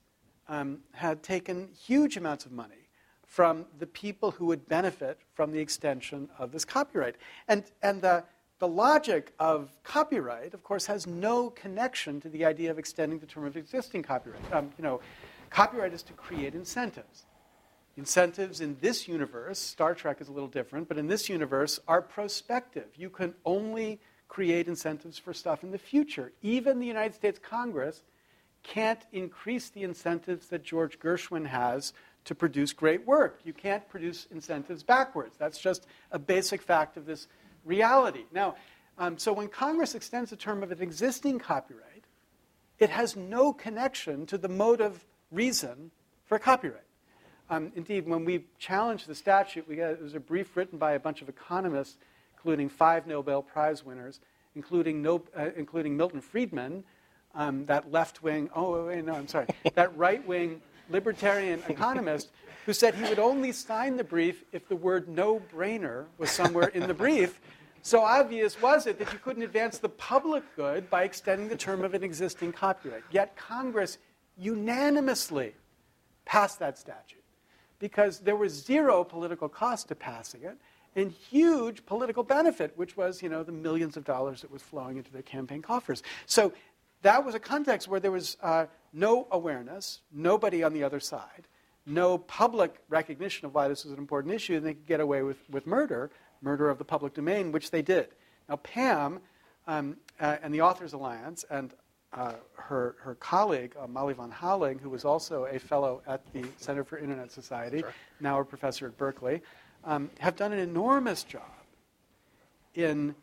um, had taken huge amounts of money from the people who would benefit from the extension of this copyright. And, and the, the logic of copyright, of course, has no connection to the idea of extending the term of existing copyright. Um, you know, copyright is to create incentives. Incentives in this universe, Star Trek is a little different, but in this universe are prospective. You can only create incentives for stuff in the future. Even the United States Congress can't increase the incentives that George Gershwin has to produce great work. You can't produce incentives backwards. That's just a basic fact of this reality. Now, um, so when Congress extends the term of an existing copyright, it has no connection to the motive reason for copyright. Um, indeed, when we challenged the statute, we got, it was a brief written by a bunch of economists, including five Nobel Prize winners, including, no, uh, including Milton Friedman, um, that left wing, oh, wait, no, I'm sorry, [LAUGHS] that right wing libertarian economist who said he would only sign the brief if the word no brainer was somewhere in the brief. So obvious was it that you couldn't advance the public good by extending the term of an existing copyright. Yet Congress unanimously passed that statute because there was zero political cost to passing it and huge political benefit, which was, you know, the millions of dollars that was flowing into their campaign coffers. So that was a context where there was uh, no awareness, nobody on the other side, no public recognition of why this was an important issue, and they could get away with, with murder murder of the public domain, which they did. Now, Pam um, uh, and the Authors Alliance and uh, her, her colleague, uh, Molly Van Houweling, who was also a fellow at the Center for Internet Society, sure. now a professor at Berkeley, um, have done an enormous job in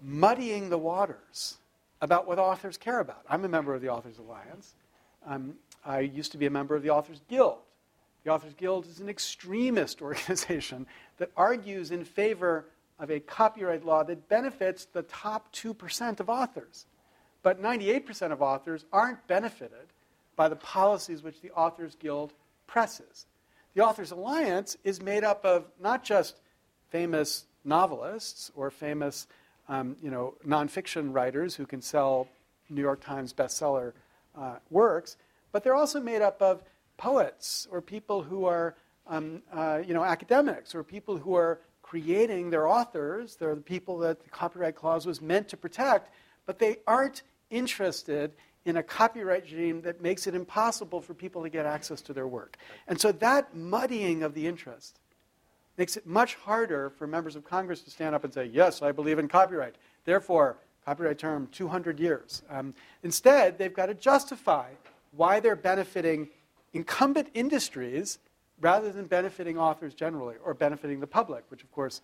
muddying the waters about what authors care about. I'm a member of the Authors Alliance. Um, I used to be a member of the Authors Guild. The Authors Guild is an extremist [LAUGHS] organization that argues in favor of a copyright law that benefits the top 2% of authors. But 98% of authors aren't benefited by the policies which the Authors Guild presses. The Authors Alliance is made up of not just famous novelists or famous um, you know, nonfiction writers who can sell New York Times bestseller uh, works, but they're also made up of poets or people who are um, uh, you know, academics or people who are creating their authors. They're the people that the copyright clause was meant to protect, but they aren't interested in a copyright regime that makes it impossible for people to get access to their work. And so that muddying of the interest makes it much harder for members of Congress to stand up and say, yes, I believe in copyright. Therefore, copyright term 200 years. Um, instead, they've got to justify why they're benefiting incumbent industries rather than benefiting authors generally or benefiting the public, which, of course,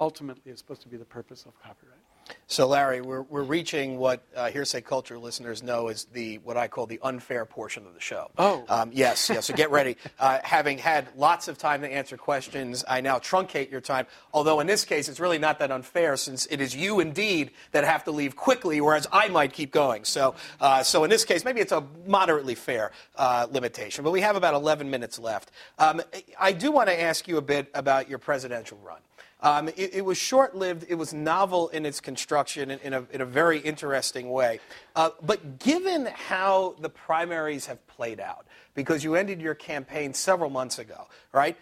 ultimately is supposed to be the purpose of copyright. So, Larry, we're, we're reaching what uh, hearsay culture listeners know is the what I call the unfair portion of the show. Oh, um, yes, yes. So get ready. Uh, having had lots of time to answer questions, I now truncate your time. Although in this case, it's really not that unfair, since it is you indeed that have to leave quickly, whereas I might keep going. So, uh, so in this case, maybe it's a moderately fair uh, limitation. But we have about 11 minutes left. Um, I do want to ask you a bit about your presidential run. Um, it, it, was short lived, it was novel in its construction in, in, a, in a, very interesting way. Uh, but given how the primaries have played out, because you ended your campaign several months ago, right?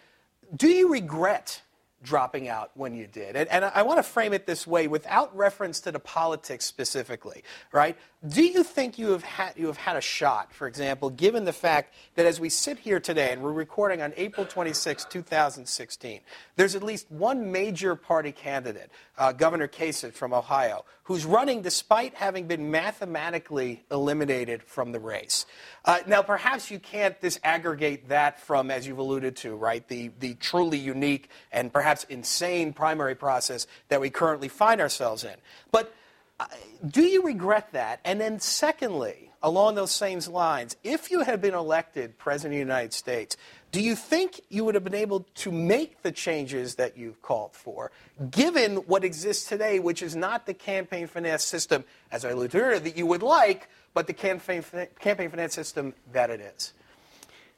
Do you regret dropping out when you did. And, and I want to frame it this way without reference to the politics specifically, right? Do you think you have, had, you have had a shot, for example, given the fact that as we sit here today and we're recording on April 26, 2016, there's at least one major party candidate, uh, Governor Kasich from Ohio, who's running despite having been mathematically eliminated from the race. Uh, now, perhaps you can't disaggregate that from, as you've alluded to, right, the, the truly unique and perhaps insane primary process that we currently find ourselves in. But uh, do you regret that? And then, secondly, along those same lines, if you had been elected President of the United States, do you think you would have been able to make the changes that you've called for, given what exists today, which is not the campaign finance system, as I alluded to earlier, that you would like, but the campaign, campaign finance system that it is?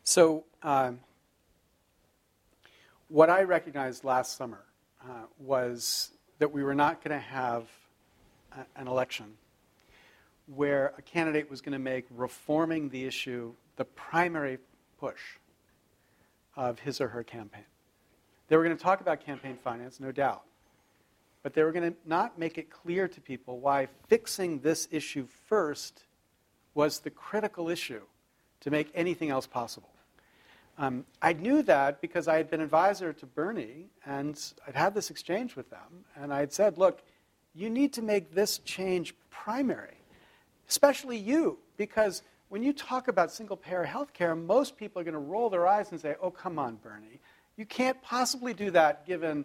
So, um, what I recognized last summer uh, was that we were not going to have a, an election where a candidate was going to make reforming the issue the primary push of his or her campaign. They were going to talk about campaign finance, no doubt. But they were going to not make it clear to people why fixing this issue first was the critical issue to make anything else possible. Um, I knew that because I had been advisor to Bernie and I'd had this exchange with them. And I had said, look, you need to make this change primary, especially you, because when you talk about single payer health care, most people are going to roll their eyes and say, oh, come on, Bernie. You can't possibly do that given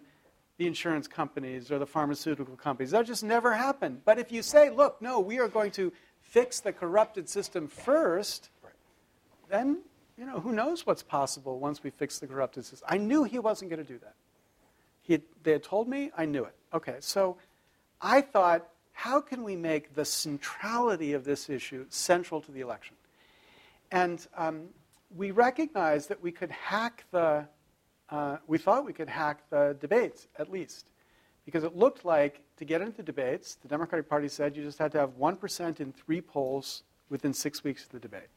the insurance companies or the pharmaceutical companies. That'll just never happened. But if you say, look, no, we are going to fix the corrupted system first, then, you know, who knows what's possible once we fix the corrupted system. I knew he wasn't going to do that. He they had told me, I knew it. Okay, so I thought, how can we make the centrality of this issue central to the election? And um, we recognized that we could hack the, uh, we thought we could hack the debates at least. Because it looked like to get into debates, the Democratic Party said you just had to have 1% in three polls within six weeks of the debate.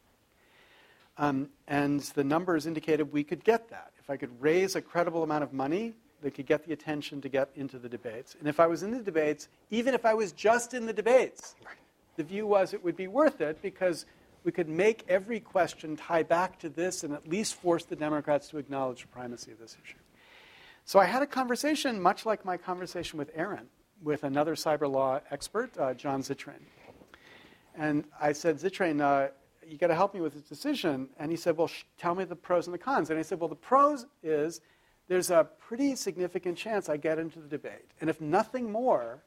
Um, and the numbers indicated we could get that. If I could raise a credible amount of money that could get the attention to get into the debates. And if I was in the debates, even if I was just in the debates, the view was it would be worth it because we could make every question tie back to this and at least force the Democrats to acknowledge the primacy of this issue. So I had a conversation, much like my conversation with Aaron, with another cyber law expert, uh, John Zittrain. And I said, Zittrain, uh, you got to help me with this decision. And he said, well, sh- tell me the pros and the cons. And I said, well, the pros is there's a pretty significant chance I get into the debate. And if nothing more,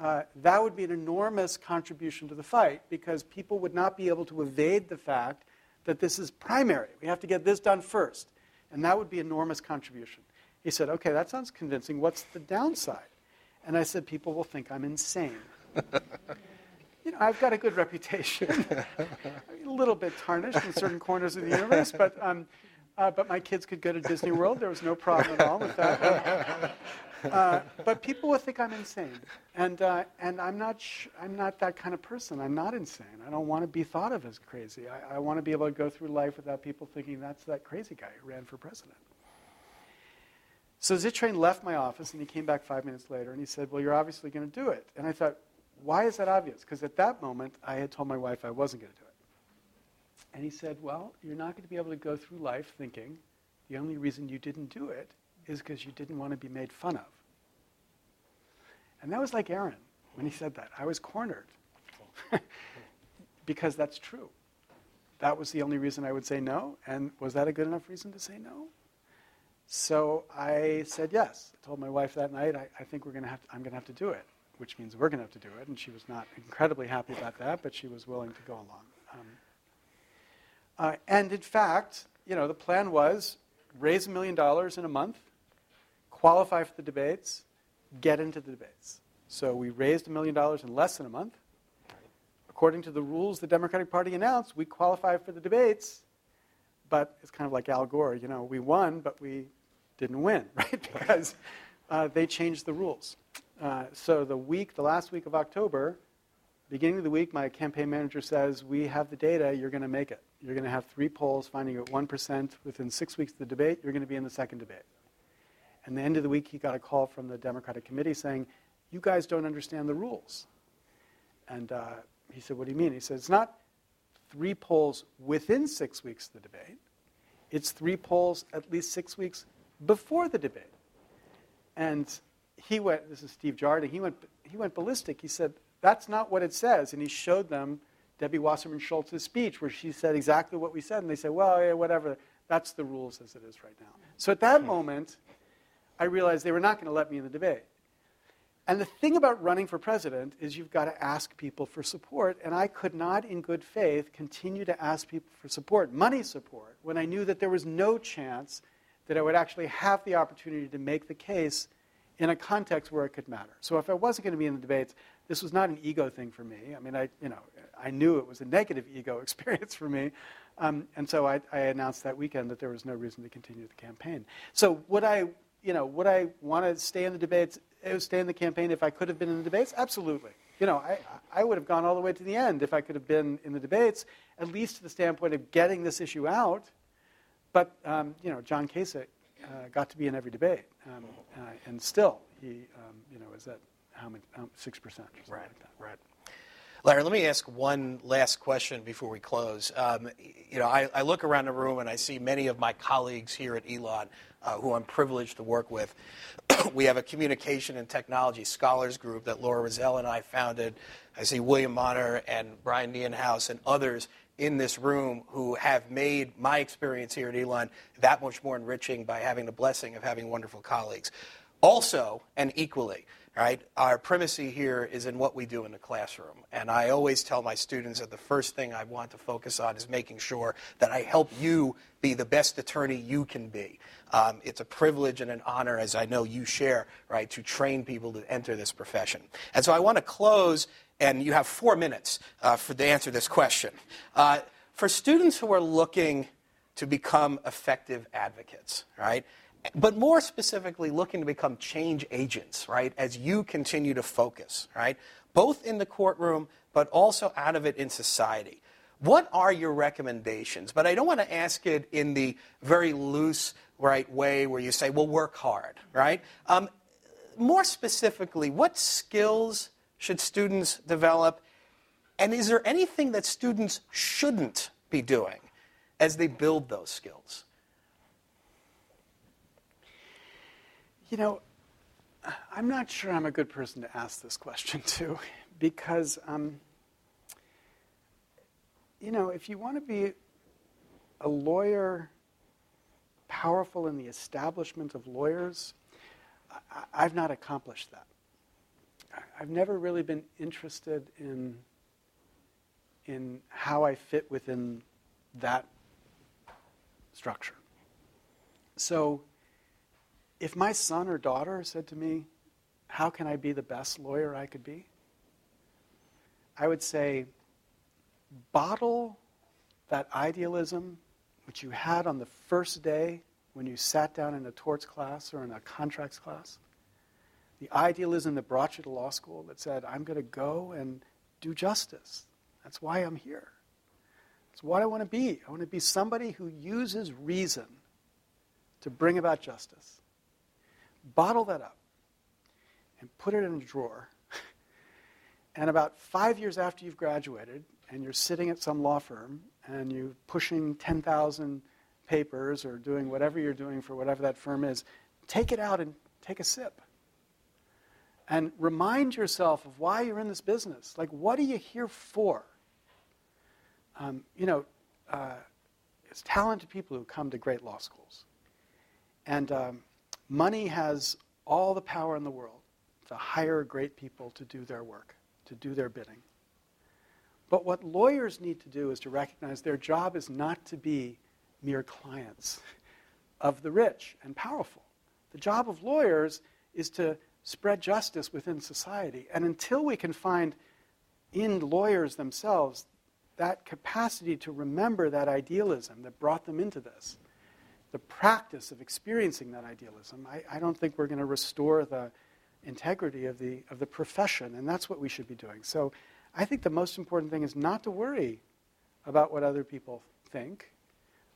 uh, that would be an enormous contribution to the fight because people would not be able to evade the fact that this is primary. We have to get this done first. And that would be an enormous contribution. He said, okay, that sounds convincing. What's the downside? And I said, people will think I'm insane. [LAUGHS] you know, I've got a good reputation. [LAUGHS] a little bit tarnished in certain corners of the universe, but, um, uh, but my kids could go to Disney World. There was no problem at all with that. [LAUGHS] Uh, but people will think I'm insane, and uh, and I'm not sh- I'm not that kind of person. I'm not insane. I don't want to be thought of as crazy. I, I want to be able to go through life without people thinking that's that crazy guy who ran for president. So Zittrain left my office, and he came back five minutes later, and he said, "Well, you're obviously going to do it." And I thought, why is that obvious? Because at that moment, I had told my wife I wasn't going to do it. And he said, Well, you're not going to be able to go through life thinking the only reason you didn't do it is because you didn't want to be made fun of. And that was like Aaron when he said that. I was cornered [LAUGHS] because that's true. That was the only reason I would say no. And was that a good enough reason to say no? So I said yes. I told my wife that night, I, I think we're gonna have to, I'm going to have to do it, which means we're going to have to do it. And she was not incredibly happy about that, but she was willing to go along. Uh, and in fact, you know, the plan was raise a million dollars in a month qualify for the debates, get into the debates. So we raised a million dollars in less than a month. According to the rules the Democratic Party announced, we qualify for the debates, but it's kind of like Al Gore, you know, we won, but we didn't win, [LAUGHS] right? Because uh, they changed the rules. Uh, so the week, the last week of October, beginning of the week, my campaign manager says, we have the data, you're going to make it. You're going to have three polls finding you at 1%. Within six weeks of the debate, you're going to be in the second debate. And the end of the week, he got a call from the Democratic committee saying, You guys don't understand the rules. And uh, he said, What do you mean? He said, It's not three polls within six weeks of the debate, it's three polls at least six weeks before the debate. And he went, this is Steve Jarding, he went, he went ballistic. He said, That's not what it says. And he showed them Debbie Wasserman Schultz's speech where she said exactly what we said. And they said, Well, yeah, whatever. That's the rules as it is right now. So at that moment, I realized they were not going to let me in the debate. And the thing about running for president is you've got to ask people for support. And I could not, in good faith, continue to ask people for support, money support, when I knew that there was no chance that I would actually have the opportunity to make the case in a context where it could matter. So if I wasn't going to be in the debates, this was not an ego thing for me. I mean, I, you know, I knew it was a negative [LAUGHS] ego experience for me. Um, and so I, I, announced that weekend that there was no reason to continue the campaign. So would I, you know, would I want to stay in the debates, uh, stay in the campaign if I could have been in the debates? Absolutely. You know, I, I would have gone all the way to the end if I could have been in the debates, at least to the standpoint of getting this issue out. But, um, you know, John Kasich uh, got to be in every debate. Um, uh, and still, he, um, you know, is at how many, 6% or something right, like that. Right. Larry, let me ask one last question before we close. Um, you know, I, I, look around the room and I see many of my colleagues here at Elon uh, who I'm privileged to work with. [CLEARS THROAT] we have a communication and technology scholars group that Laura Rozelle and I founded. I see William Monner and Brian Nienhaus and others in this room who have made my experience here at Elon that much more enriching by having the blessing of having wonderful colleagues. Also, and equally, right? Our primacy here is in what we do in the classroom. And I always tell my students that the first thing I want to focus on is making sure that I help you be the best attorney you can be. Um, it's a privilege and an honor, as I know you share, right, to train people to enter this profession. And so I want to close, and you have four minutes uh, for, to answer this question. Uh, for students who are looking to become effective advocates, right? But more specifically looking to become change agents, right, as you continue to focus, right, both in the courtroom but also out of it in society. What are your recommendations? But I don't want to ask it in the very loose, right way where you say, well, work hard, right? Um, more specifically, what skills should students develop? And is there anything that students shouldn't be doing as they build those skills? You know, I'm not sure I'm a good person to ask this question to, because, um, you know, if you want to be a lawyer powerful in the establishment of lawyers, I, have not accomplished that. I've never really been interested in, in how I fit within that structure. So, if my son or daughter said to me, How can I be the best lawyer I could be? I would say, Bottle that idealism which you had on the first day when you sat down in a torts class or in a contracts class. The idealism that brought you to law school that said, I'm going to go and do justice. That's why I'm here. That's what I want to be. I want to be somebody who uses reason to bring about justice bottle that up and put it in a drawer. [LAUGHS] and about five years after you've graduated and you're sitting at some law firm and you're pushing 10,000 papers or doing whatever you're doing for whatever that firm is, take it out and take a sip. And remind yourself of why you're in this business. Like, what are you here for? Um, you know, uh, it's talented people who come to great law schools. And um, Money has all the power in the world to hire great people to do their work, to do their bidding. But what lawyers need to do is to recognize their job is not to be mere clients of the rich and powerful. The job of lawyers is to spread justice within society. And until we can find in lawyers themselves that capacity to remember that idealism that brought them into this, the practice of experiencing that idealism, I, I don't think we're going to restore the integrity of the, of the profession, and that's what we should be doing. So I think the most important thing is not to worry about what other people think,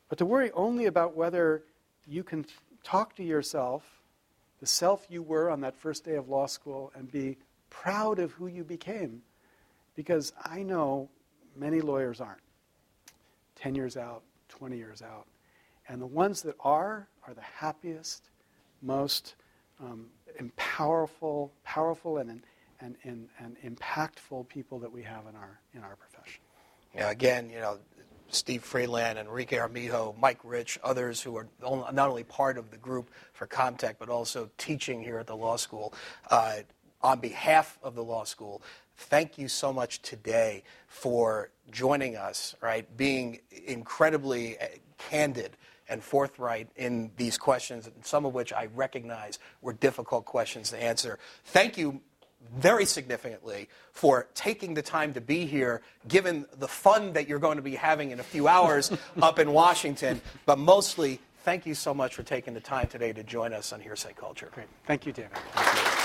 but to worry only about whether you can talk to yourself the self you were on that first day of law school and be proud of who you became. Because I know many lawyers aren't. 10 years out, 20 years out. And the ones that are, are the happiest, most um, powerful, powerful and, and, and, and impactful people that we have in our, in our profession. Yeah, again, you know, Steve Friedland, Enrique Armijo, Mike Rich, others who are not only part of the group for Comtech, but also teaching here at the law school. Uh, on behalf of the law school, thank you so much today for joining us, right? Being incredibly uh, candid and forthright in these questions, some of which I recognize were difficult questions to answer. Thank you very significantly for taking the time to be here, given the fun that you're going to be having in a few hours [LAUGHS] up in Washington. But mostly, thank you so much for taking the time today to join us on Hearsay Culture. Great. Thank you, David. Thank you.